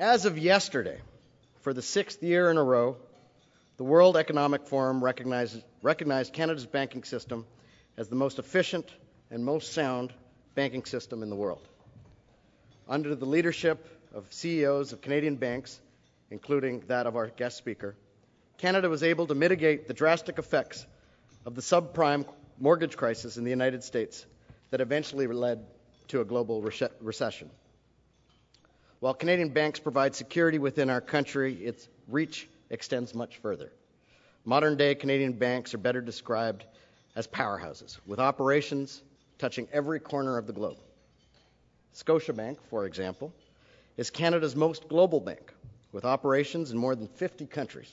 As of yesterday, for the sixth year in a row, the World Economic Forum recognized, recognized Canada's banking system as the most efficient and most sound banking system in the world. Under the leadership of CEOs of Canadian banks, including that of our guest speaker, Canada was able to mitigate the drastic effects of the subprime mortgage crisis in the United States that eventually led to a global recession. While Canadian banks provide security within our country, its reach extends much further. Modern day Canadian banks are better described as powerhouses, with operations touching every corner of the globe. Scotiabank, for example, is Canada's most global bank, with operations in more than 50 countries.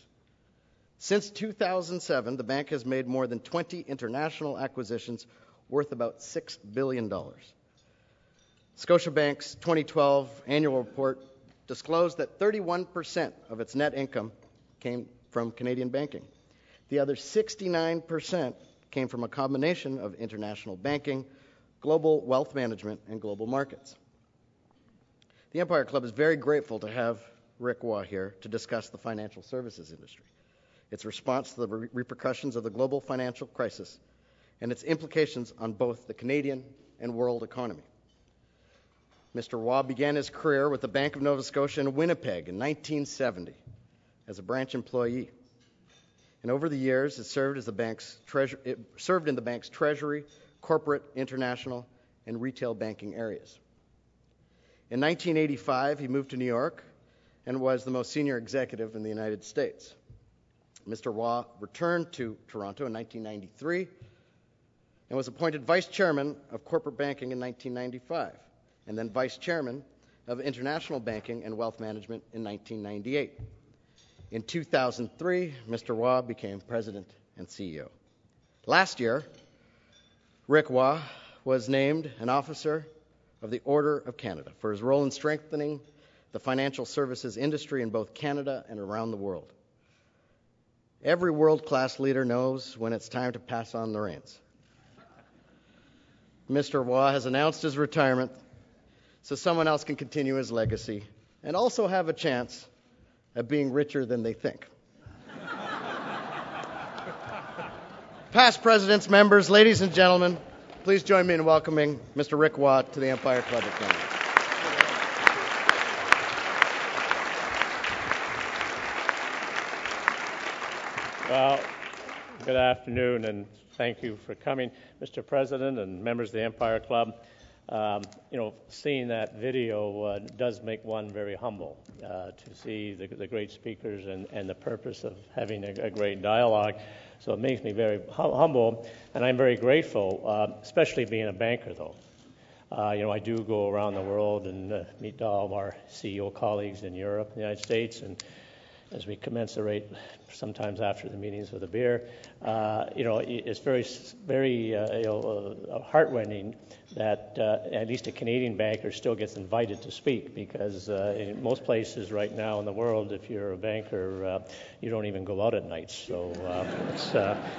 Since 2007, the bank has made more than 20 international acquisitions worth about $6 billion. Scotiabank's 2012 annual report disclosed that 31% of its net income came from Canadian banking. The other 69% came from a combination of international banking, global wealth management, and global markets. The Empire Club is very grateful to have Rick Waugh here to discuss the financial services industry, its response to the re- repercussions of the global financial crisis, and its implications on both the Canadian and world economy. Mr. Waugh began his career with the Bank of Nova Scotia in Winnipeg in 1970 as a branch employee. And over the years, it served, it served in the bank's treasury, corporate, international, and retail banking areas. In 1985, he moved to New York and was the most senior executive in the United States. Mr. Waugh returned to Toronto in 1993 and was appointed vice chairman of corporate banking in 1995, and then vice chairman of international banking and wealth management in 1998. In 2003, Mr. Waugh became president and CEO. Last year, Rick Waugh was named an officer of the Order of Canada for his role in strengthening the financial services industry in both Canada and around the world. Every world class leader knows when it's time to pass on the reins. Mr. Waugh has announced his retirement so someone else can continue his legacy and also have a chance at being richer than they think. Past presidents, members, ladies and gentlemen, please join me in welcoming Mr. Rick Waugh to the Empire Club of Canada. Well, good afternoon, and thank you for coming, Mr. President and members of the Empire Club. Um, you know, seeing that video uh, does make one very humble uh, to see the, the, great speakers and, and, the purpose of having a, a great dialogue. So it makes me very hum- humble, and I'm very grateful, uh, especially being a banker, though. Uh, you know, I do go around the world and uh, meet all of our CEO colleagues in Europe, and the United States, and as we commensurate sometimes after the meetings with a beer. Uh, you know, it's very, very uh, you know, uh, heartrending that uh, at least a Canadian banker still gets invited to speak because uh, in most places right now in the world, if you're a banker, uh, you don't even go out at night. So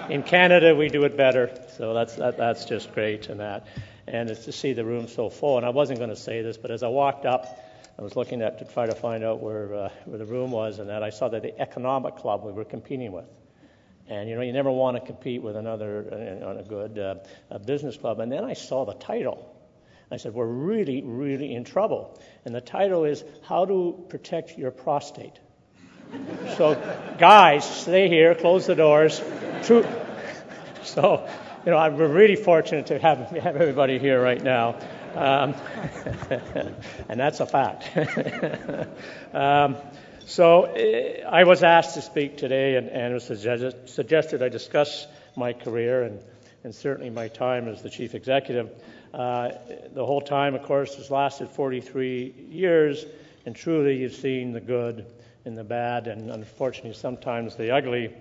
in Canada, we do it better. So that's that, that's just great and that. And it's to see the room so full. And I wasn't going to say this, but as I walked up, I was looking at to try to find out where uh, where the room was, and that I saw that the economic club we were competing with. And you know, you never want to compete with another uh, on a good uh, a business club. And then I saw the title. I said, "We're really, really in trouble." And the title is "How to Protect Your Prostate." so, guys, stay here, close the doors. True. So, you know, I'm really fortunate to have have everybody here right now. Um, and that's a fact. um, so uh, I was asked to speak today, and, and it was suggested, suggested I discuss my career and, and certainly my time as the chief executive. Uh, the whole time, of course, has lasted 43 years, and truly you've seen the good and the bad, and unfortunately sometimes the ugly.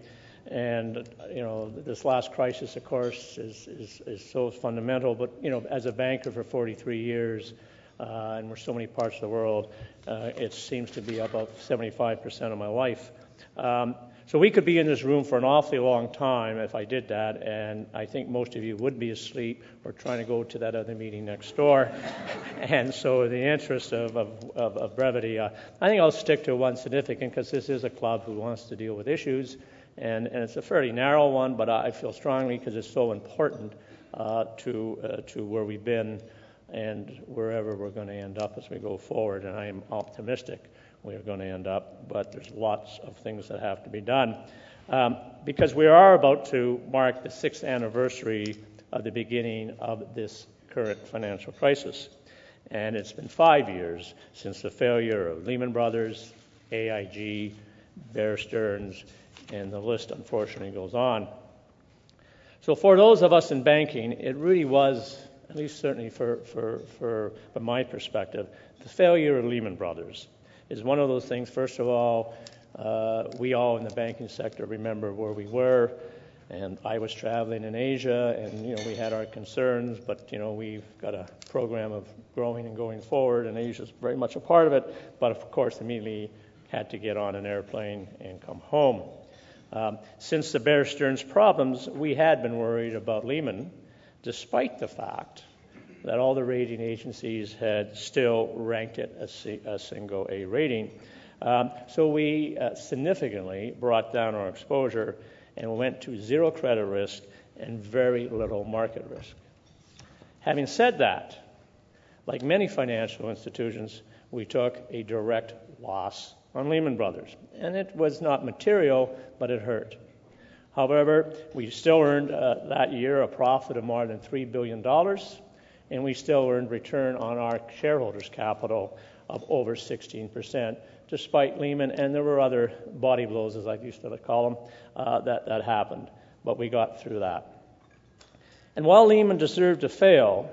And you know, this last crisis, of course, is, is, is so fundamental. But you know, as a banker for 43 years, uh, and we're so many parts of the world, uh, it seems to be about 75% of my life. Um, So we could be in this room for an awfully long time if I did that, and I think most of you would be asleep or trying to go to that other meeting next door. and so, in the interest of, of, of, of brevity, uh, I think I'll stick to one significant because this is a club who wants to deal with issues, and, and it's a fairly narrow one, but I feel strongly because it's so important uh, to, uh, to where we've been and wherever we're going to end up as we go forward, and I am optimistic we're going to end up, but there's lots of things that have to be done. Um, because we are about to mark the sixth anniversary of the beginning of this current financial crisis. And it's been five years since the failure of Lehman Brothers, AIG, Bear Stearns, and the list unfortunately goes on. So, for those of us in banking, it really was, at least certainly for, for, for, from my perspective, the failure of Lehman Brothers is one of those things. First of all, uh, we all in the banking sector remember where we were, and I was traveling in Asia, and you know we had our concerns, but you know we've got a program of growing and going forward, and Asia's very much a part of it. But of course, immediately had to get on an airplane and come home. Um, since the Bear Stearns problems, we had been worried about Lehman, despite the fact that all the rating agencies had still ranked it as a single A rating. Um, so we uh, significantly brought down our exposure and went to zero credit risk and very little market risk. Having said that, like many financial institutions, we took a direct loss on Lehman Brothers. And it was not material, but it hurt. However, we still earned uh, that year a profit of more than $3 billion and we still earned return on our shareholders' capital of over 16%, despite Lehman, and there were other body blows, as I used to call them, uh, that, that happened. But we got through that. And while Lehman deserved to fail,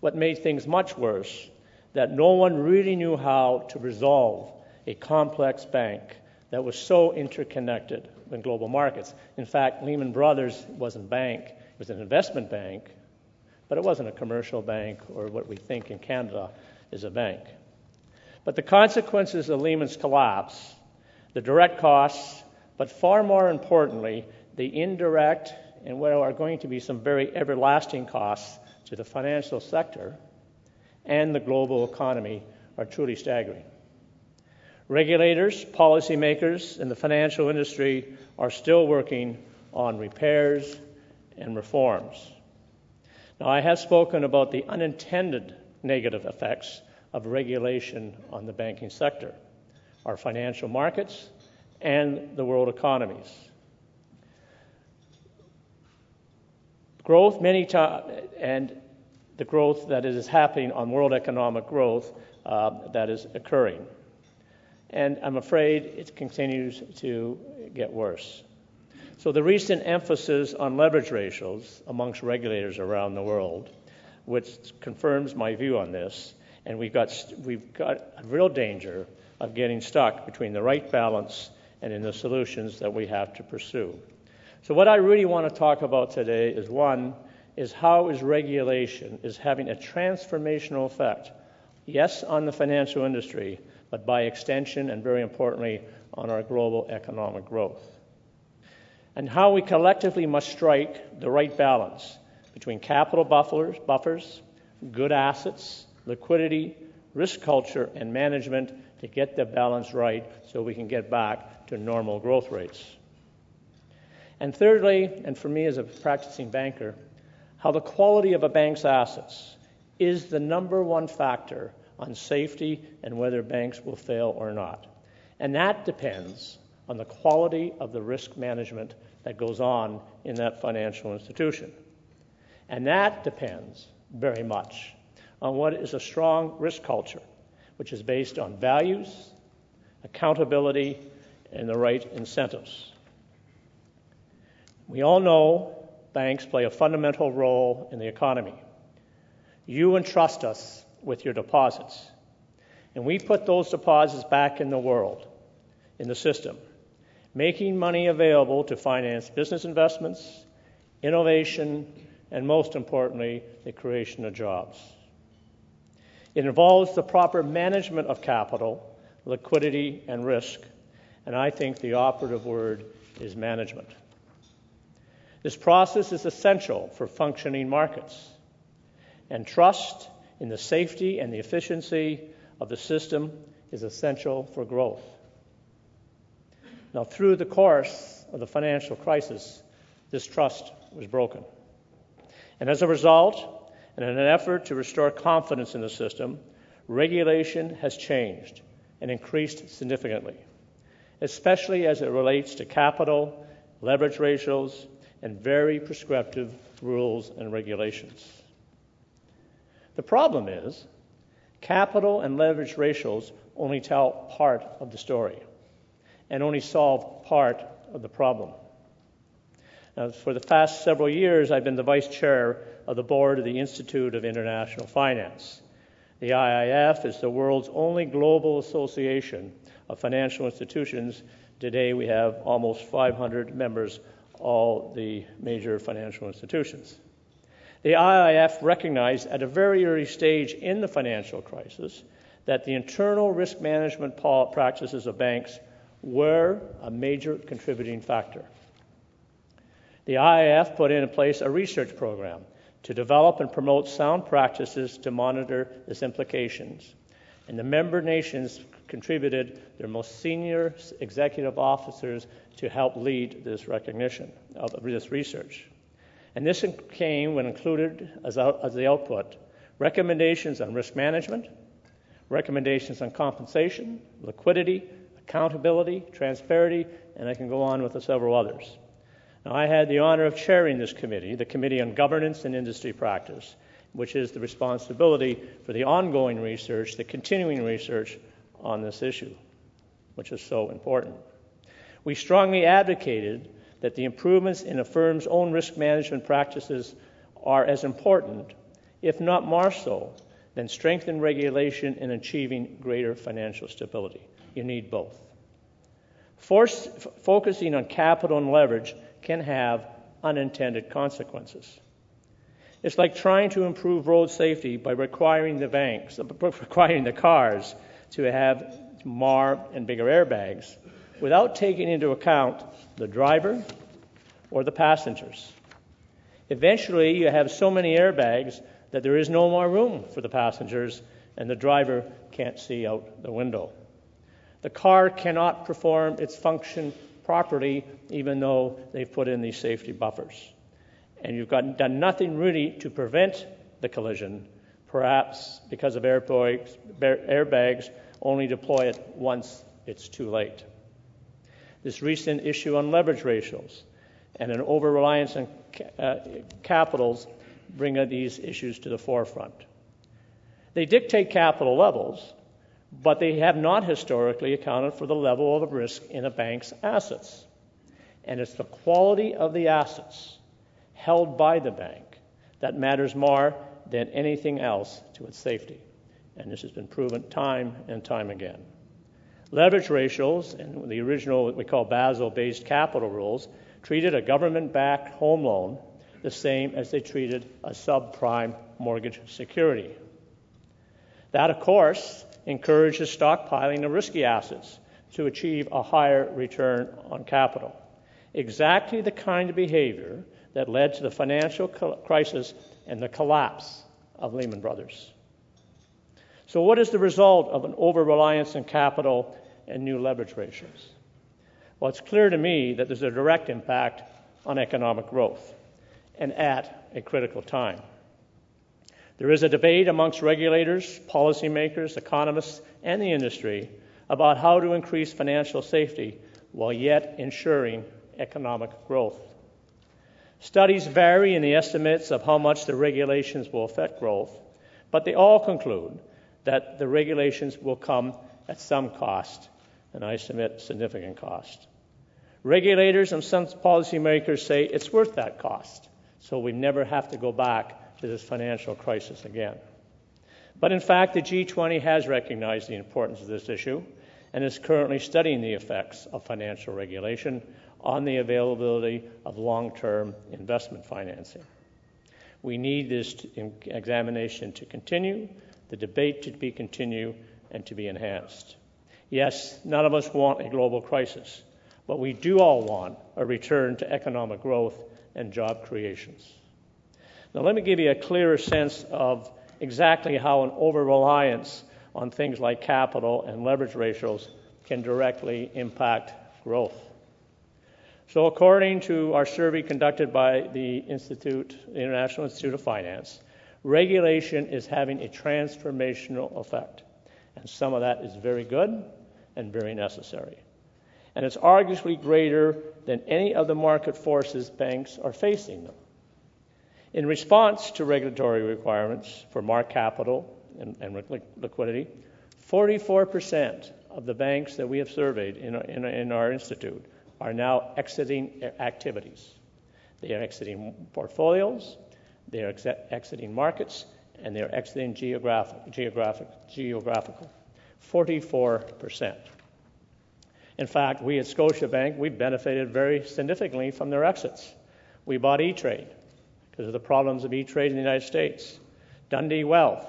what made things much worse, that no one really knew how to resolve a complex bank that was so interconnected in global markets. In fact, Lehman Brothers wasn't a bank, it was an investment bank but it wasn't a commercial bank or what we think in Canada is a bank. But the consequences of Lehman's collapse, the direct costs, but far more importantly, the indirect and what are going to be some very everlasting costs to the financial sector and the global economy are truly staggering. Regulators, policymakers, and the financial industry are still working on repairs and reforms. Now, I have spoken about the unintended negative effects of regulation on the banking sector, our financial markets, and the world economies. Growth, many times, and the growth that is happening on world economic growth uh, that is occurring. And I'm afraid it continues to get worse. So, the recent emphasis on leverage ratios amongst regulators around the world, which confirms my view on this, and we've got, we've got a real danger of getting stuck between the right balance and in the solutions that we have to pursue. So, what I really want to talk about today is one, is how is regulation is having a transformational effect, yes, on the financial industry, but by extension and very importantly, on our global economic growth and how we collectively must strike the right balance between capital buffers, buffers good assets, liquidity, risk culture, and management to get the balance right so we can get back to normal growth rates. And thirdly, and for me as a practicing banker, how the quality of a bank's assets is the number one factor on safety and whether banks will fail or not. And that depends on the quality of the risk management that goes on in that financial institution. And that depends very much on what is a strong risk culture, which is based on values, accountability, and the right incentives. We all know banks play a fundamental role in the economy. You entrust us with your deposits, and we put those deposits back in the world, in the system making money available to finance business investments, innovation, and most importantly, the creation of jobs. It involves the proper management of capital, liquidity, and risk, and I think the operative word is management. This process is essential for functioning markets, and trust in the safety and the efficiency of the system is essential for growth. Now, through the course of the financial crisis, this trust was broken. And as a result, and in an effort to restore confidence in the system, regulation has changed and increased significantly, especially as it relates to capital, leverage ratios, and very prescriptive rules and regulations. The problem is, capital and leverage ratios only tell part of the story and only solve part of the problem. Now, for the past several years, I've been the vice chair of the board of the Institute of International Finance. The IIF is the world's only global association of financial institutions. Today, we have almost 500 members, all the major financial institutions. The IIF recognized at a very early stage in the financial crisis that the internal risk management practices of banks were a major contributing factor. The IIF put in place a research program to develop and promote sound practices to monitor its implications. And the member nations contributed their most senior executive officers to help lead this recognition of this research. And this came when included as, out, as the output recommendations on risk management, recommendations on compensation, liquidity, accountability, transparency, and I can go on with the several others. Now, I had the honor of chairing this committee, the Committee on Governance and Industry Practice, which is the responsibility for the ongoing research, the continuing research on this issue, which is so important. We strongly advocated that the improvements in a firm's own risk management practices are as important, if not more so, than strengthened regulation in achieving greater financial stability. You need both. Force, focusing on capital and leverage can have unintended consequences. It's like trying to improve road safety by requiring the banks, requiring the cars to have more and bigger airbags without taking into account the driver or the passengers. Eventually, you have so many airbags that there is no more room for the passengers and the driver can't see out the window. The car cannot perform its function properly even though they've put in these safety buffers. And you've got, done nothing really to prevent the collision, perhaps because of airbags, airbags only deploy it once it's too late. This recent issue on leverage ratios and an over reliance on uh, capitals bring these issues to the forefront. They dictate capital levels, but they have not historically accounted for the level of risk in a bank's assets. And it's the quality of the assets held by the bank that matters more than anything else to its safety. And this has been proven time and time again. Leverage ratios and the original, what we call Basel based capital rules, treated a government backed home loan the same as they treated a subprime mortgage security. That, of course, encourages stockpiling of risky assets to achieve a higher return on capital. Exactly the kind of behavior that led to the financial crisis and the collapse of Lehman Brothers. So, what is the result of an over reliance on capital and new leverage ratios? Well, it's clear to me that there's a direct impact on economic growth and at a critical time. There is a debate amongst regulators, policymakers, economists, and the industry about how to increase financial safety while yet ensuring economic growth. Studies vary in the estimates of how much the regulations will affect growth, but they all conclude that the regulations will come at some cost, and I submit significant cost. Regulators and some policymakers say it's worth that cost, so we never have to go back to this financial crisis again. But in fact, the G20 has recognized the importance of this issue and is currently studying the effects of financial regulation on the availability of long term investment financing. We need this examination to continue, the debate to be continued, and to be enhanced. Yes, none of us want a global crisis, but we do all want a return to economic growth and job creations. Now, let me give you a clearer sense of exactly how an over reliance on things like capital and leverage ratios can directly impact growth. So, according to our survey conducted by the Institute, the International Institute of Finance, regulation is having a transformational effect. And some of that is very good and very necessary. And it's arguably greater than any of the market forces banks are facing them. In response to regulatory requirements for market capital and, and liquidity, 44% of the banks that we have surveyed in our, in, in our institute are now exiting activities. They are exiting portfolios, they are ex- exiting markets, and they are exiting geographic, geographic, geographical. 44%. In fact, we at Scotiabank, we benefited very significantly from their exits. We bought E-Trade because of the problems of E-Trade in the United States. Dundee Wealth,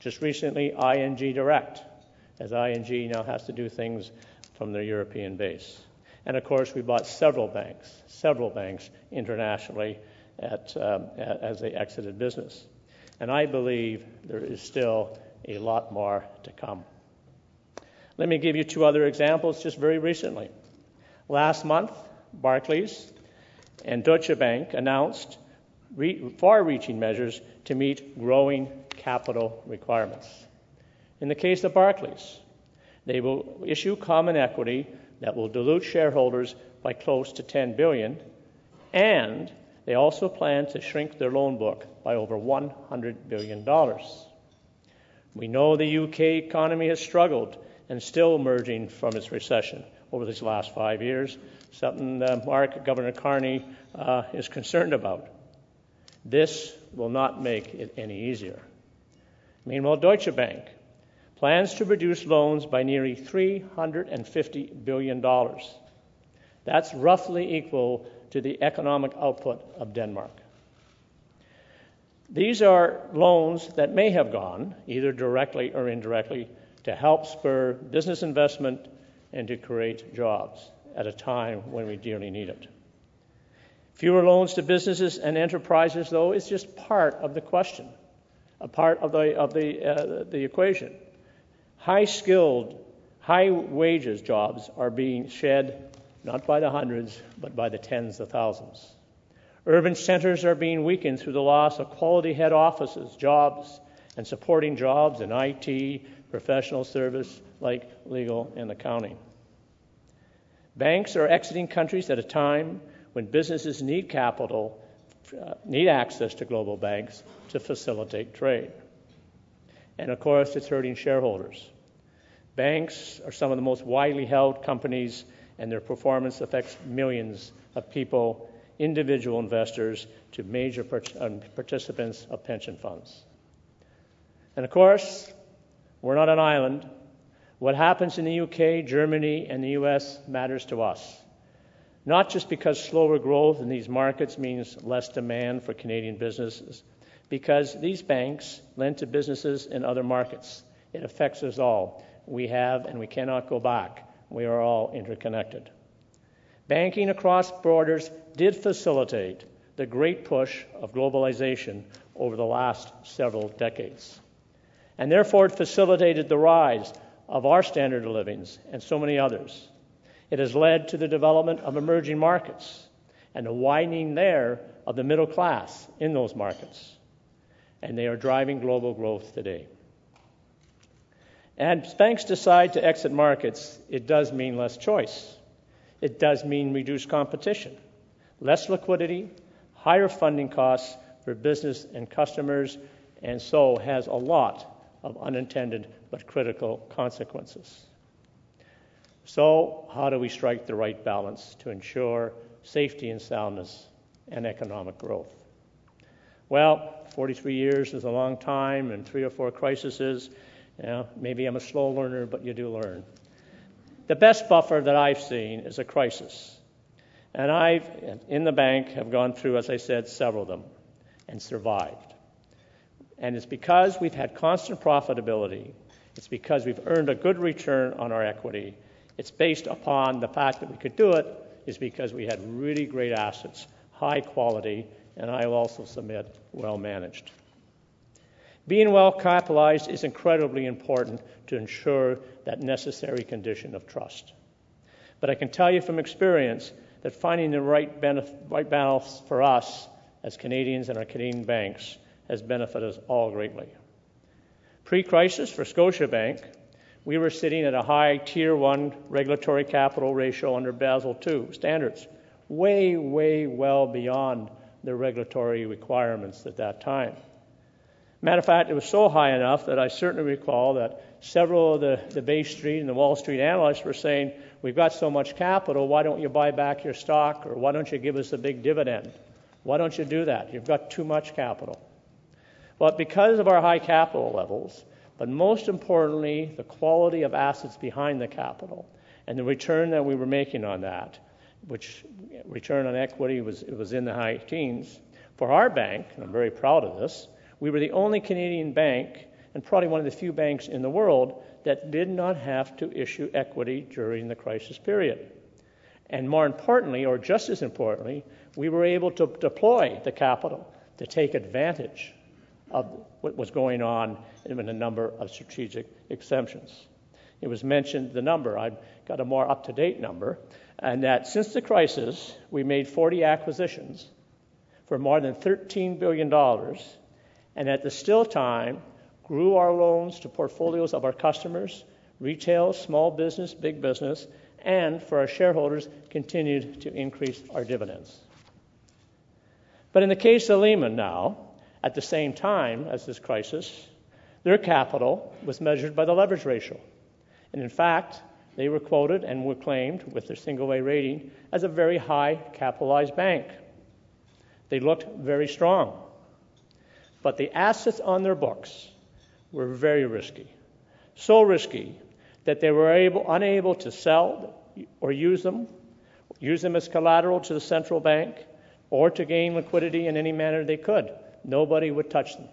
just recently ING Direct, as ING now has to do things from their European base. And of course, we bought several banks, several banks internationally at, um, as they exited business. And I believe there is still a lot more to come. Let me give you two other examples just very recently. Last month, Barclays and Deutsche Bank announced re- far reaching measures to meet growing capital requirements. In the case of Barclays, they will issue common equity that will dilute shareholders by close to 10 billion and they also plan to shrink their loan book by over 100 billion dollars. We know the UK economy has struggled and still emerging from its recession over these last 5 years, something uh, Mark Governor Carney uh, is concerned about. This will not make it any easier. Meanwhile, Deutsche Bank plans to reduce loans by nearly $350 billion. That's roughly equal to the economic output of Denmark. These are loans that may have gone, either directly or indirectly, to help spur business investment and to create jobs at a time when we dearly need it. Fewer loans to businesses and enterprises, though, is just part of the question, a part of the, of the, uh, the equation. High skilled, high wages jobs are being shed not by the hundreds, but by the tens of thousands. Urban centers are being weakened through the loss of quality head offices, jobs, and supporting jobs in IT, professional service like legal and accounting. Banks are exiting countries at a time when businesses need capital, uh, need access to global banks to facilitate trade. And of course, it's hurting shareholders. Banks are some of the most widely held companies, and their performance affects millions of people, individual investors, to major um, participants of pension funds. And of course, we're not an island. What happens in the UK, Germany, and the US matters to us. Not just because slower growth in these markets means less demand for Canadian businesses, because these banks lend to businesses in other markets. It affects us all. We have and we cannot go back. We are all interconnected. Banking across borders did facilitate the great push of globalization over the last several decades. And therefore, it facilitated the rise of our standard of livings and so many others. It has led to the development of emerging markets and the widening there of the middle class in those markets and they are driving global growth today. And banks decide to exit markets, it does mean less choice. It does mean reduced competition, less liquidity, higher funding costs for business and customers, and so has a lot of unintended but critical consequences. So, how do we strike the right balance to ensure safety and soundness and economic growth? Well, 43 years is a long time, and three or four crises. You know, maybe I'm a slow learner, but you do learn. The best buffer that I've seen is a crisis. And I've, in the bank, have gone through, as I said, several of them and survived. And it's because we've had constant profitability It's because we've earned a good return on our equity. It's based upon the fact that we could do it is because we had really great assets, high quality, and I will also submit well managed. Being well capitalized is incredibly important to ensure that necessary condition of trust. But I can tell you from experience that finding the right, benef- right balance for us as Canadians and our Canadian banks has benefited us all greatly. Pre crisis for Scotiabank, we were sitting at a high Tier 1 regulatory capital ratio under Basel II standards, way, way well beyond the regulatory requirements at that time. Matter of fact, it was so high enough that I certainly recall that several of the, the Bay Street and the Wall Street analysts were saying, We've got so much capital, why don't you buy back your stock or why don't you give us a big dividend? Why don't you do that? You've got too much capital. But because of our high capital levels, but most importantly, the quality of assets behind the capital and the return that we were making on that, which return on equity was, was in the high teens. For our bank, and I'm very proud of this, we were the only Canadian bank and probably one of the few banks in the world that did not have to issue equity during the crisis period. And more importantly, or just as importantly, we were able to deploy the capital to take advantage of what was going on in a number of strategic exemptions. It was mentioned the number, I've got a more up to date number, and that since the crisis, we made 40 acquisitions for more than $13 billion, and at the still time, grew our loans to portfolios of our customers, retail, small business, big business, and for our shareholders, continued to increase our dividends. But in the case of Lehman now, at the same time as this crisis, their capital was measured by the leverage ratio. And in fact, they were quoted and were claimed with their single A rating as a very high capitalized bank. They looked very strong. But the assets on their books were very risky. So risky that they were able, unable to sell or use them, use them as collateral to the central bank, or to gain liquidity in any manner they could. Nobody would touch them.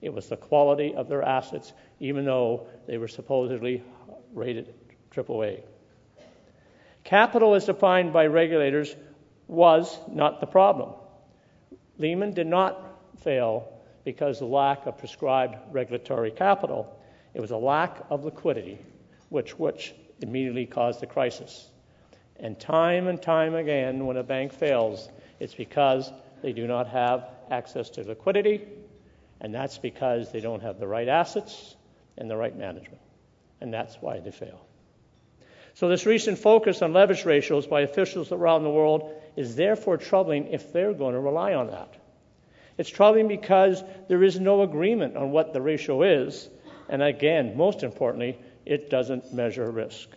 It was the quality of their assets, even though they were supposedly rated AAA. Capital, as defined by regulators, was not the problem. Lehman did not fail because of lack of prescribed regulatory capital. It was a lack of liquidity, which, which immediately caused the crisis. And time and time again, when a bank fails, it's because they do not have access to liquidity, and that's because they don't have the right assets and the right management. And that's why they fail. So, this recent focus on leverage ratios by officials around the world is therefore troubling if they're going to rely on that. It's troubling because there is no agreement on what the ratio is, and again, most importantly, it doesn't measure risk.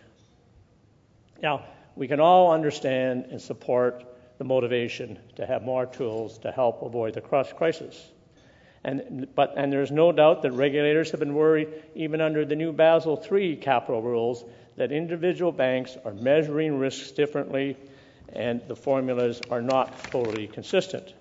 Now, we can all understand and support the motivation to have more tools to help avoid the crisis. And, but, and there's no doubt that regulators have been worried, even under the new Basel III capital rules, that individual banks are measuring risks differently and the formulas are not totally consistent.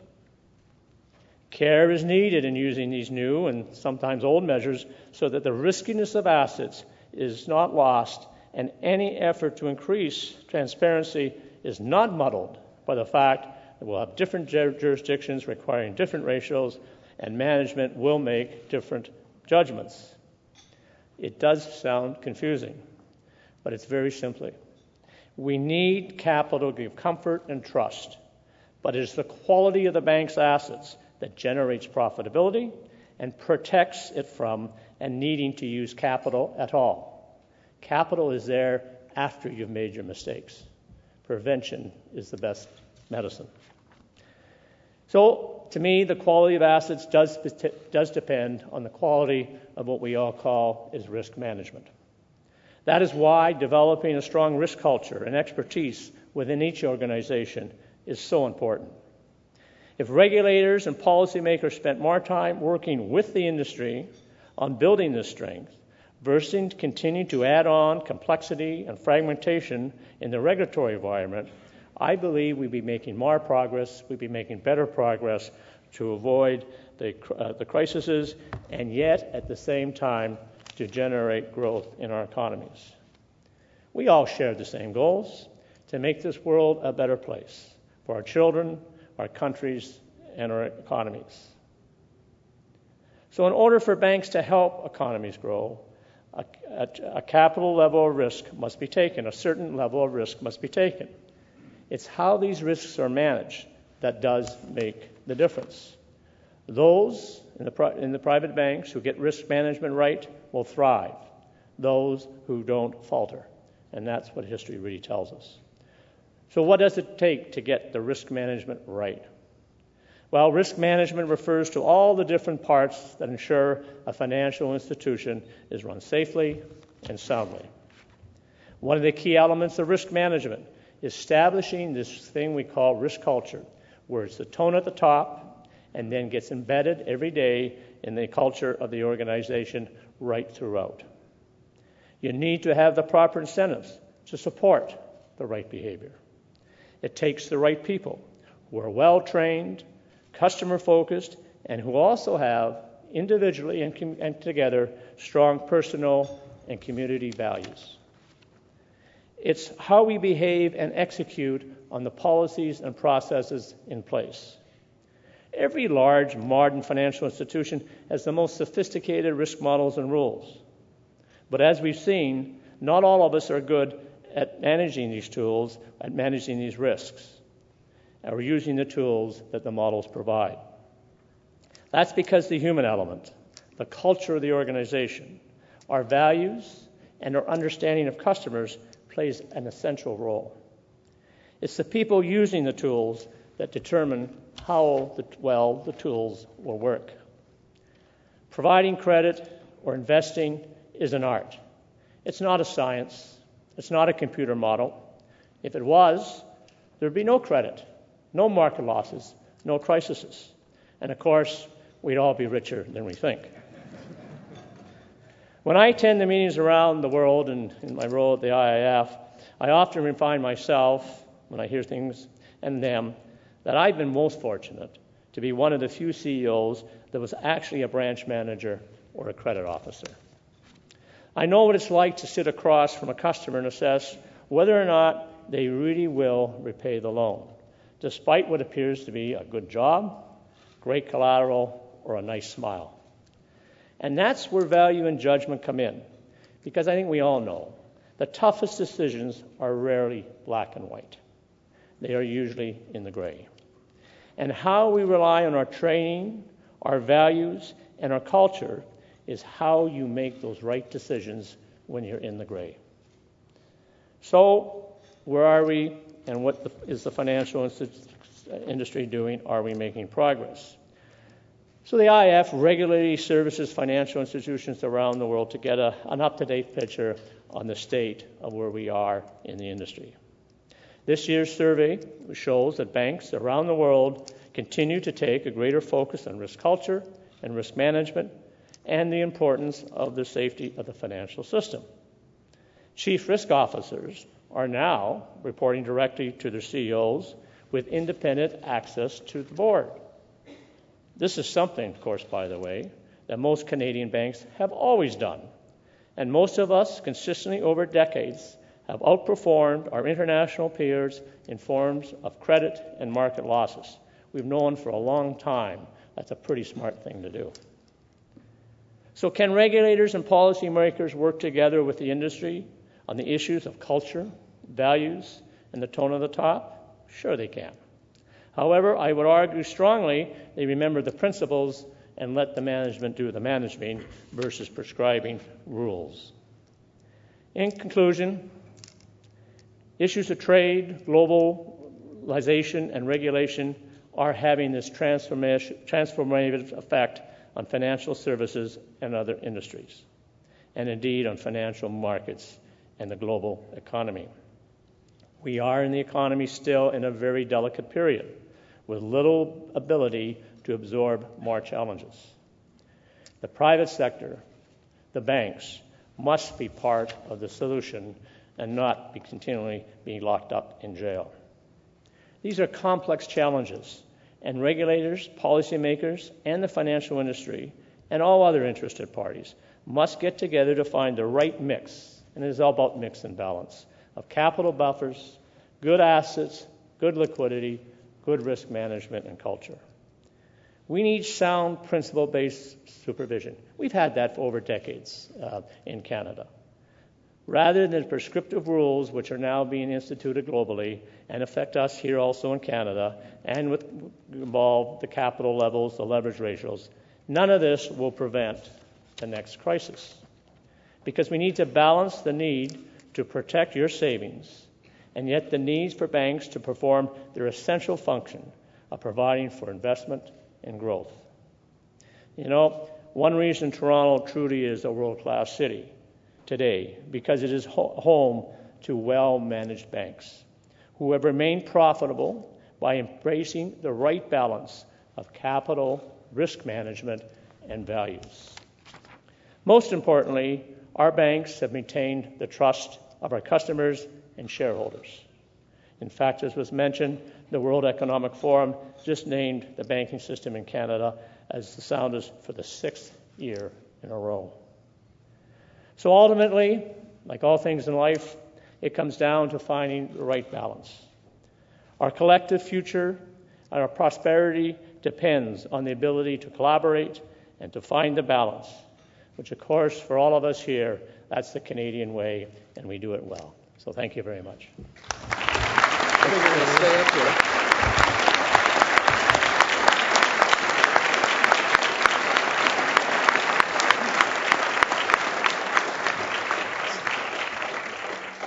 Care is needed in using these new and sometimes old measures so that the riskiness of assets is not lost and any effort to increase transparency is not muddled by the fact that we'll have different jurisdictions requiring different ratios and management will make different judgments. It does sound confusing, but it's very simply. We need capital to give comfort and trust, but it is the quality of the bank's assets that generates profitability and protects it from and needing to use capital at all. Capital is there after you've made your mistakes prevention is the best medicine. So, to me, the quality of assets does, does depend on the quality of what we all call is risk management. That is why developing a strong risk culture and expertise within each organization is so important. If regulators and policymakers spent more time working with the industry on building this strength, versus continue to add on complexity and fragmentation in the regulatory environment, I believe we'd be making more progress, we'd be making better progress to avoid the, uh, the crises, and yet at the same time to generate growth in our economies. We all share the same goals to make this world a better place for our children, our countries, and our economies. So, in order for banks to help economies grow, a, a, a, capital level of risk must be taken, a certain level of risk must be taken. It's how these risks are managed that does make the difference. Those in the, in the private banks who get risk management right will thrive, those who don't falter. And that's what history really tells us. So, what does it take to get the risk management right? Well, risk management refers to all the different parts that ensure a financial institution is run safely and soundly. One of the key elements of risk management is establishing this thing we call risk culture, where it's the tone at the top and then gets embedded every day in the culture of the organization right throughout. You need to have the proper incentives to support the right behavior. It takes the right people who are well trained, customer focused, and who also have individually and, com- and together strong personal and community values. It's how we behave and execute on the policies and processes in place. Every large modern financial institution has the most sophisticated risk models and rules. But as we've seen, not all of us are good at managing these tools, at managing these risks, or using the tools that the models provide. That's because the human element, the culture of the organization, our values, and our understanding of customers plays an essential role. It's the people using the tools that determine how the, well the tools will work. Providing credit or investing is an art. It's not a science. It's not a computer model. If it was, there'd be no credit, no market losses, no crises. And of course, we'd all be richer than we think. when I attend the meetings around the world and in my role at the IIF, I often remind myself, when I hear things and them, that I've been most fortunate to be one of the few CEOs that was actually a branch manager or a credit officer. I know what it's like to sit across from a customer and assess whether or not they really will repay the loan, despite what appears to be a good job, great collateral, or a nice smile. And that's where value and judgment come in, because I think we all know the toughest decisions are rarely black and white. They are usually in the gray. And how we rely on our training, our values, and our culture is how you make those right decisions when you're in the gray. So, where are we and what the, is the financial industry doing? Are we making progress? So, the IF regularly services financial institutions around the world to get a, an up to date picture on the state of where we are in the industry. This year's survey shows that banks around the world continue to take a greater focus on risk culture and risk management and the importance of the safety of the financial system. Chief risk officers are now reporting directly to their CEOs with independent access to the board. This is something, of course, by the way, that most Canadian banks have always done. And most of us, consistently over decades, have outperformed our international peers in forms of credit and market losses. We've known for a long time that's a pretty smart thing to do. So, can regulators and policymakers work together with the industry on the issues of culture, values, and the tone of the top? Sure, they can. However, I would argue strongly they remember the principles and let the management do the managing versus prescribing rules. In conclusion, issues of trade, globalization, and regulation are having this transformative effect on financial services and other industries, and indeed on financial markets and the global economy. We are in the economy still in a very delicate period with little ability to absorb more challenges. The private sector, the banks, must be part of the solution and not be continually being locked up in jail. These are complex challenges and regulators, policymakers, and the financial industry, and all other interested parties must get together to find the right mix, and it is all about mix and balance, of capital buffers, good assets, good liquidity, good risk management, and culture. We need sound principle based supervision. We've had that for over decades uh, in Canada. Rather than prescriptive rules, which are now being instituted globally and affect us here also in Canada, and with involve the capital levels, the leverage ratios, none of this will prevent the next crisis. Because we need to balance the need to protect your savings and yet the needs for banks to perform their essential function of providing for investment and growth. You know, one reason Toronto truly is a world class city today because it is ho- home to well managed banks who have remained profitable by embracing the right balance of capital, risk management, and values. Most importantly, our banks have maintained the trust of our customers and shareholders. In fact, as was mentioned, the World Economic Forum just named the banking system in Canada as the soundest for the sixth year in a row. So ultimately, like all things in life, it comes down to finding the right balance. Our collective future and our prosperity depends on the ability to collaborate and to find the balance, which, of course, for all of us here, that's the Canadian way, and we do it well. So thank you very much.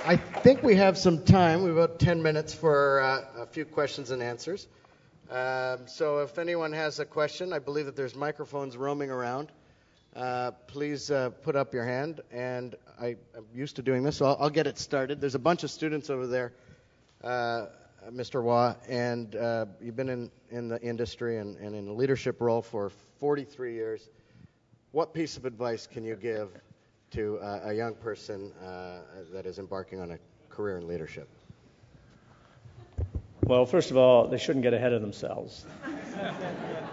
I think we have some time. We have about 10 minutes for uh, a few questions and answers. Um, so if anyone has a question, I believe that there's microphones roaming around. Uh, please uh, put up your hand. And I, am used to doing this, so I'll, I'll, get it started. There's a bunch of students over there, uh, Mr. Waugh, and uh, you've been in, in the industry and, and in a leadership role for 43 years. What piece of advice can you give to uh, a young person uh, that is embarking on a career in leadership? Well, first of all, they shouldn't get ahead of themselves.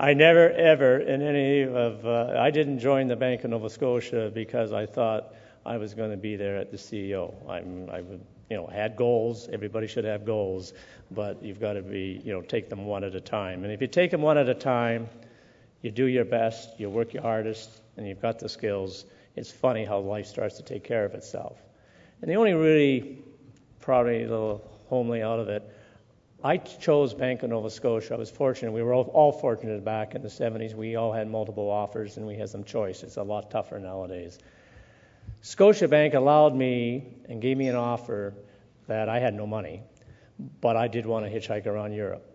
I never, ever, in any of, uh, I didn't join the Bank of Nova Scotia because I thought I was going to be there at the CEO. I'm, I you know, had goals. Everybody should have goals, but you've got to be, you know, take them one at a time. And if you take them one at a time, you do your best, you work your hardest, and you've got the skills. It's funny how life starts to take care of itself. And the only really, probably a little homely out of it, I chose Bank of Nova Scotia. I was fortunate. We were all, all, fortunate back in the 70s. We all had multiple offers and we had some choice. It's a lot tougher nowadays. Scotiabank allowed me and gave me an offer that I had no money, but I did want to hitchhike around Europe.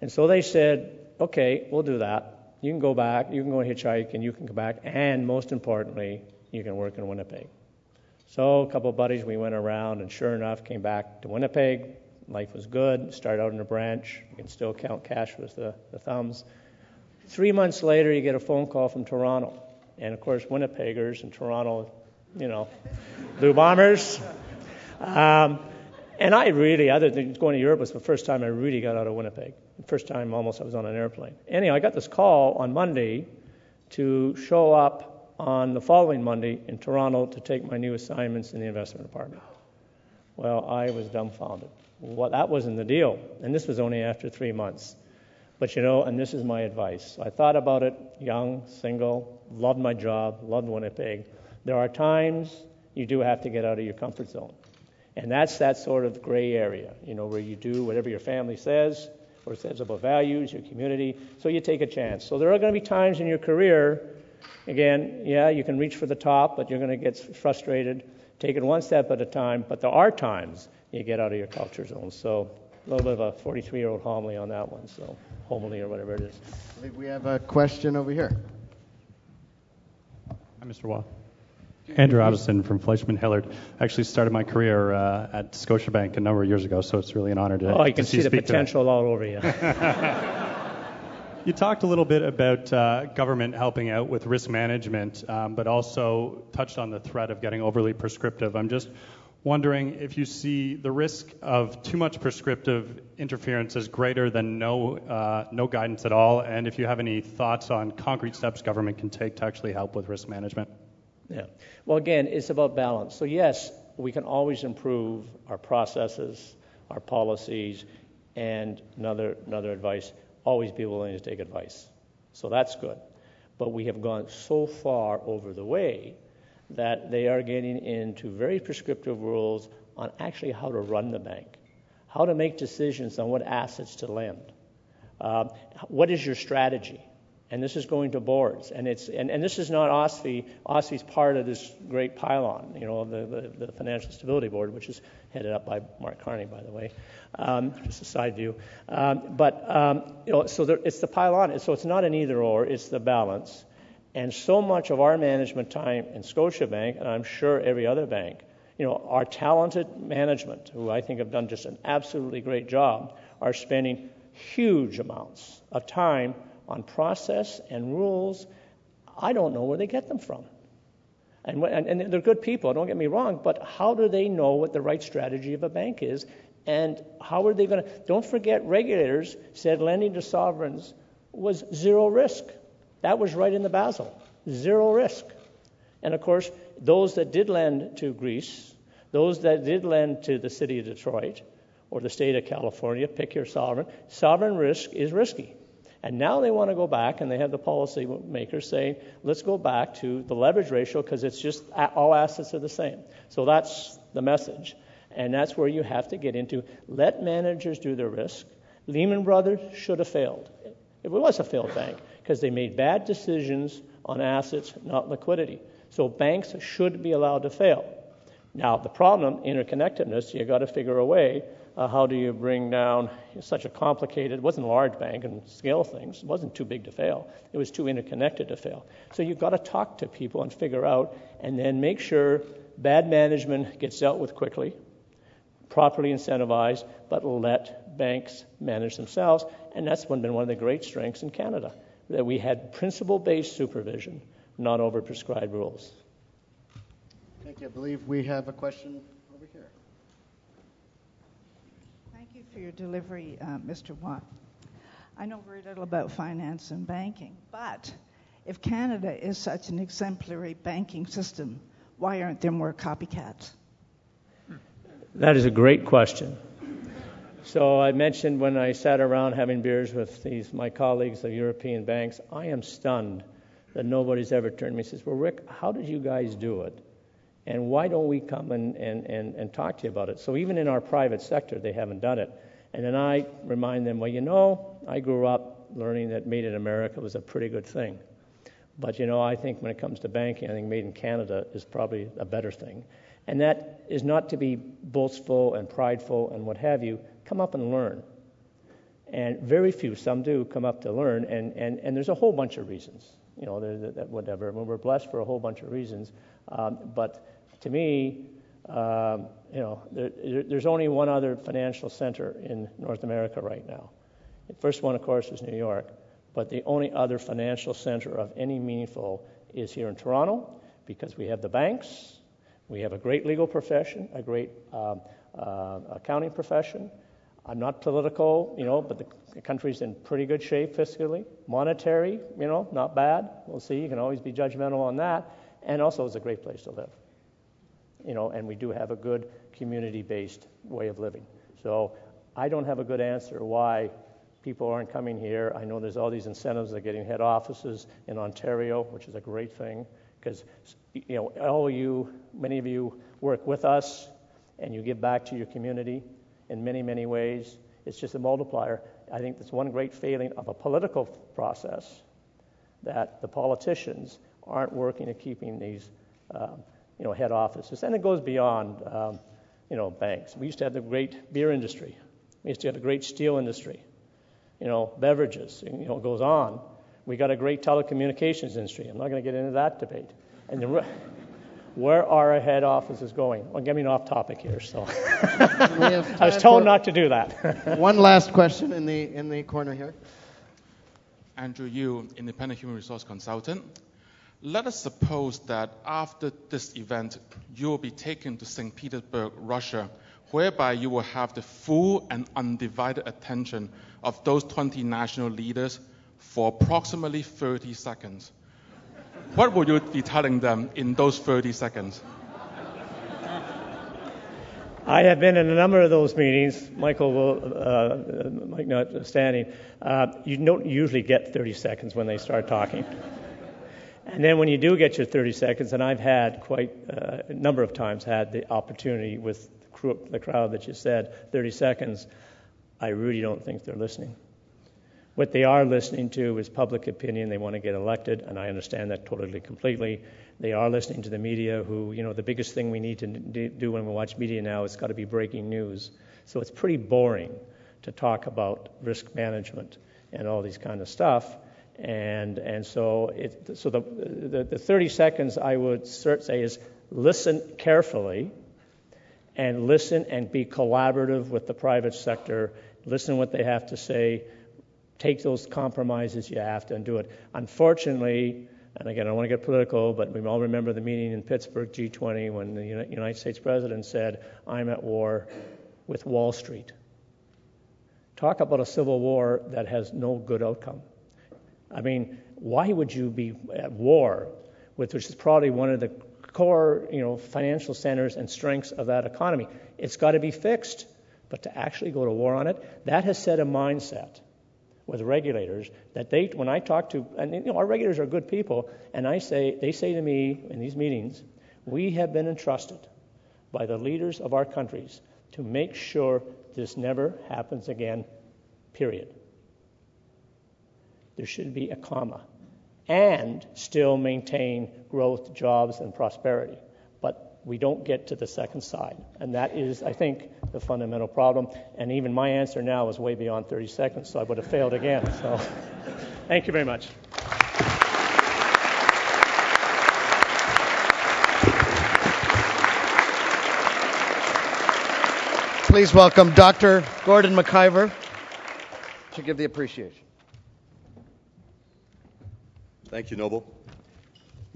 And so they said, okay, we'll do that. You can go back, you can go and hitchhike, and you can come back, and most importantly, you can work in Winnipeg. So a couple of buddies, we went around, and sure enough, came back to Winnipeg, Life was good. Start out in a branch. You can still count cash with the, the thumbs. Three months later, you get a phone call from Toronto. And of course, Winnipeggers and Toronto, you know, Blue Bombers. Um, and I really, other than going to Europe, was the first time I really got out of Winnipeg. First time almost I was on an airplane. Anyhow, I got this call on Monday to show up on the following Monday in Toronto to take my new assignments in the investment department. Well, I was dumbfounded. Well, that wasn't the deal. And this was only after three months. But you know, and this is my advice. I thought about it, young, single, loved my job, loved Winnipeg. There are times you do have to get out of your comfort zone. And that's that sort of gray area, you know, where you do whatever your family says or says about values, your community. So you take a chance. So there are going to be times in your career, again, yeah, you can reach for the top, but you're going to get frustrated. Take it one step at a time. But there are times you get out of your culture zone. So a little bit of a 43 year old homily on that one, so homily or whatever it is. I think we have a question over here. Hi, Mr. Waugh. Andrew Addison from Fleishman Hillard. I actually started my career uh, at Scotiabank a number of years ago, so it's really an honor to. Oh, you can see, see the potential all over you. you talked a little bit about uh, government helping out with risk management, um, but also touched on the threat of getting overly prescriptive. I'm just wondering if you see the risk of too much prescriptive interference as greater than no, uh, no guidance at all, and if you have any thoughts on concrete steps government can take to actually help with risk management. Yeah. Well, again, it's about balance. So, yes, we can always improve our processes, our policies, and another, another advice always be willing to take advice. So, that's good. But we have gone so far over the way that they are getting into very prescriptive rules on actually how to run the bank, how to make decisions on what assets to lend. Um, what is your strategy? And this is going to boards, and it's and, and this is not OSFI. OSFI's part of this great pylon, you know, the, the, the Financial Stability Board, which is headed up by Mark Carney, by the way. Um, just a side view, um, but um, you know, so there, it's the pylon. So it's not an either or; it's the balance. And so much of our management time in Scotiabank, and I'm sure every other bank, you know, our talented management, who I think have done just an absolutely great job, are spending huge amounts of time on process and rules. I don't know where they get them from. And, and, and they're good people, don't get me wrong, but how do they know what the right strategy of a bank is? And how are they going to? Don't forget, regulators said lending to sovereigns was zero risk. That was right in the Basel. Zero risk. And of course, those that did lend to Greece, those that did lend to the city of Detroit or the state of California, pick your sovereign, sovereign risk is risky. And now they want to go back, and they have the policy makers saying, let's go back to the leverage ratio because it's just all assets are the same. So that's the message. And that's where you have to get into let managers do their risk. Lehman Brothers should have failed. It was a failed bank because they made bad decisions on assets, not liquidity. So banks should be allowed to fail. Now, the problem, interconnectedness, you've got to figure a way. Uh, how do you bring down such a complicated, it wasn't a large bank and scale things, it wasn't too big to fail. It was too interconnected to fail. So you've got to talk to people and figure out, and then make sure bad management gets dealt with quickly, properly incentivized, but let banks manage themselves. And that's been one of the great strengths in Canada that we had principle based supervision, not over prescribed rules. Thank you. I believe we have a question over here. Thank you for your delivery, uh, Mr. Watt. I know very little about finance and banking, but if Canada is such an exemplary banking system, why aren't there more copycats? That is a great question. So I mentioned when I sat around having beers with these my colleagues of European banks, I am stunned that nobody's ever turned to me and says, Well, Rick, how did you guys do it? And why don't we come and, and, and, and talk to you about it? So even in our private sector, they haven't done it. And then I remind them, well, you know, I grew up learning that made in America was a pretty good thing. But, you know, I think when it comes to banking, I think made in Canada is probably a better thing. And that is not to be boastful and prideful and what have you, come up and learn. And very few, some do, come up to learn, and, and, and there's a whole bunch of reasons. You know, whatever. we're blessed for a whole bunch of reasons. Um, but to me, um, you know, there, there's only one other financial center in North America right now. The first one, of course, is New York. But the only other financial center of any meaningful is here in Toronto because we have the banks, we have a great legal profession, a great um, uh, accounting profession, I'm not political, you know, but the, the country's in pretty good shape fiscally. Monetary, you know, not bad. We'll see. You can always be judgmental on that. And also, it's a great place to live. You know, and we do have a good community-based way of living. So I don't have a good answer why people aren't coming here. I know there's all these incentives. They're getting head offices in Ontario, which is a great thing because you know all you, many of you work with us, and you give back to your community in many, many ways. It's just a multiplier. I think that's one great failing of a political process that the politicians aren't working at keeping these, um, you know, head offices. And it goes beyond, um, you know, banks. We used to have the great beer industry. We used to have the great steel industry. You know, beverages. You know, it goes on. We got a great telecommunications industry. I'm not going to get into that debate. And the, where are our head offices going? Well, getting off topic here, so I was told not to do that. one last question in the in the corner here. Andrew Yu, independent human resource consultant. Let us suppose that after this event, you will be taken to St. Petersburg, Russia, whereby you will have the full and undivided attention of those 20 national leaders for approximately 30 seconds. What will you be telling them in those 30 seconds? I have been in a number of those meetings. Michael will, uh, Mike notwithstanding, uh, you don't usually get 30 seconds when they start talking. And then when you do get your 30 seconds, and I've had quite uh, a number of times had the opportunity with the crowd that you said 30 seconds, I really don't think they're listening. What they are listening to is public opinion. They want to get elected, and I understand that totally, completely. They are listening to the media, who, you know, the biggest thing we need to do when we watch media now is got to be breaking news. So it's pretty boring to talk about risk management and all these kind of stuff. And and so it, so the, the the 30 seconds I would say is listen carefully, and listen and be collaborative with the private sector. Listen what they have to say take those compromises you have to and do it. Unfortunately, and again, I don't want to get political, but we all remember the meeting in Pittsburgh, G20, when the United States president said, I'm at war with Wall Street. Talk about a civil war that has no good outcome. I mean, why would you be at war with which is probably one of the core, you know, financial centers and strengths of that economy? It's got to be fixed. But to actually go to war on it, that has set a mindset with regulators that they, when I talk to, and you know, our regulators are good people, and I say, they say to me in these meetings, we have been entrusted by the leaders of our countries to make sure this never happens again, period. There should be a comma and still maintain growth, jobs, and prosperity we don't get to the second side. And that is, I think, the fundamental problem. And even my answer now is way beyond 30 seconds, so I would have failed again. So thank you very much. Please welcome Dr. Gordon McIver to give the appreciation. Thank you, Noble.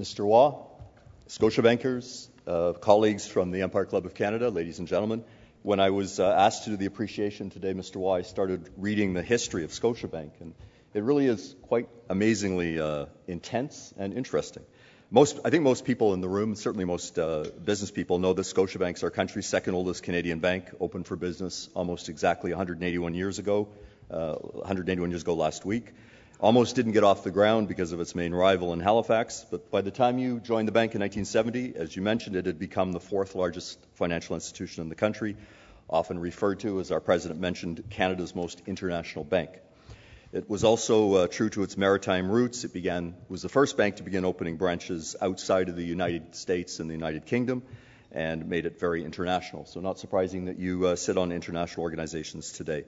Mr. Waugh, Scotiabankers, uh, colleagues from the Empire Club of Canada, ladies and gentlemen. When I was uh, asked to do the appreciation today, Mr. I started reading the history of Scotiabank, and it really is quite amazingly uh, intense and interesting. Most, I think most people in the room, certainly most uh, business people, know that Scotiabank's our country's second oldest Canadian bank, opened for business almost exactly 181 years ago, uh, 181 years ago last week almost didn't get off the ground because of its main rival in Halifax. But by the time you joined the bank in 1970, as you mentioned, it had become the fourth largest financial institution in the country, often referred to, as our president mentioned, Canada's most international bank. It was also uh, true to its maritime roots. It began was the first bank to begin opening branches outside of the United States and the United Kingdom, and made it very international. So, not surprising that you uh, sit on international organizations today.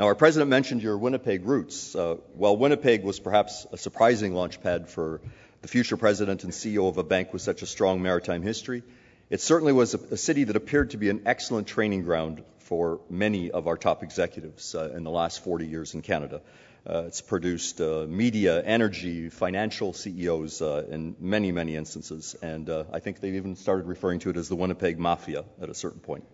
Now, our president mentioned your Winnipeg roots. Uh, while Winnipeg was perhaps a surprising launchpad for the future president and CEO of a bank with such a strong maritime history, it certainly was a, a city that appeared to be an excellent training ground for many of our top executives uh, in the last 40 years in Canada. Uh, it's produced uh, media, energy, financial CEOs uh, in many, many instances, and uh, I think they've even started referring to it as the Winnipeg Mafia at a certain point.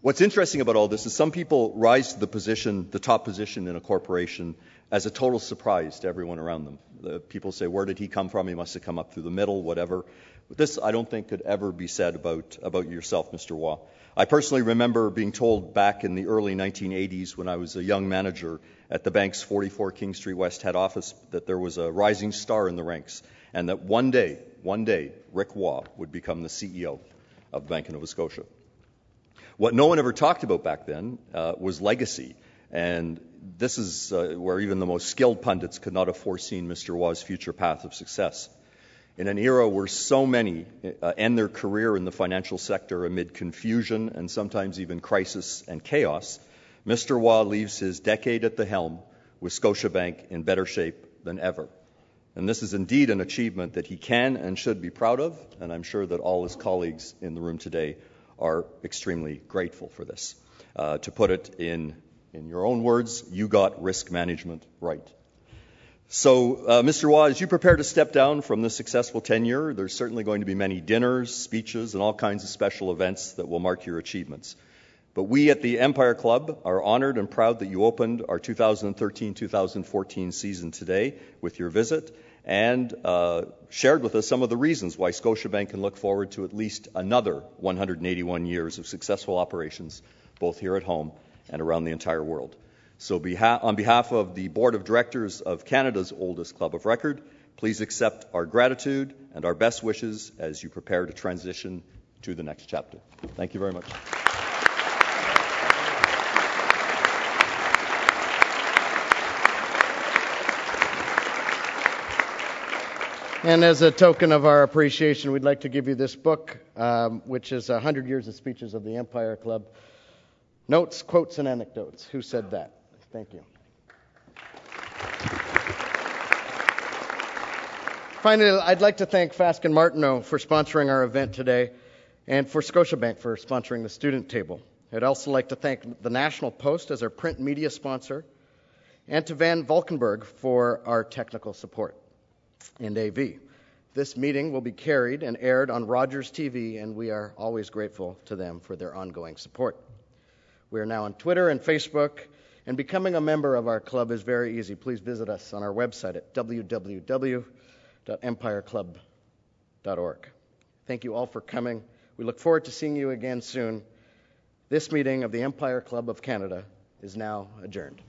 What's interesting about all this is some people rise to the position, the top position in a corporation, as a total surprise to everyone around them. The people say, Where did he come from? He must have come up through the middle, whatever. But this, I don't think, could ever be said about, about yourself, Mr. Waugh. I personally remember being told back in the early 1980s when I was a young manager at the bank's 44 King Street West head office that there was a rising star in the ranks and that one day, one day, Rick Waugh would become the CEO of Bank of Nova Scotia. What no one ever talked about back then uh, was legacy. And this is uh, where even the most skilled pundits could not have foreseen Mr. Waugh's future path of success. In an era where so many uh, end their career in the financial sector amid confusion and sometimes even crisis and chaos, Mr. Waugh leaves his decade at the helm with Scotiabank in better shape than ever. And this is indeed an achievement that he can and should be proud of, and I'm sure that all his colleagues in the room today are extremely grateful for this. Uh, to put it in, in your own words, you got risk management right. So, uh, Mr. Waugh, as you prepare to step down from this successful tenure, there's certainly going to be many dinners, speeches, and all kinds of special events that will mark your achievements. But we at the Empire Club are honored and proud that you opened our 2013 2014 season today with your visit and uh, shared with us some of the reasons why Scotiabank can look forward to at least another 181 years of successful operations, both here at home and around the entire world. So, beha- on behalf of the Board of Directors of Canada's oldest club of record, please accept our gratitude and our best wishes as you prepare to transition to the next chapter. Thank you very much. And as a token of our appreciation, we'd like to give you this book, um, which is 100 Years of Speeches of the Empire Club. Notes, quotes, and anecdotes. Who said that? Thank you. Finally, I'd like to thank Fasken Martineau for sponsoring our event today and for Scotiabank for sponsoring the student table. I'd also like to thank the National Post as our print media sponsor and to Van Valkenburg for our technical support and AV. This meeting will be carried and aired on Rogers TV, and we are always grateful to them for their ongoing support. We are now on Twitter and Facebook, and becoming a member of our club is very easy. Please visit us on our website at www.empireclub.org. Thank you all for coming. We look forward to seeing you again soon. This meeting of the Empire Club of Canada is now adjourned.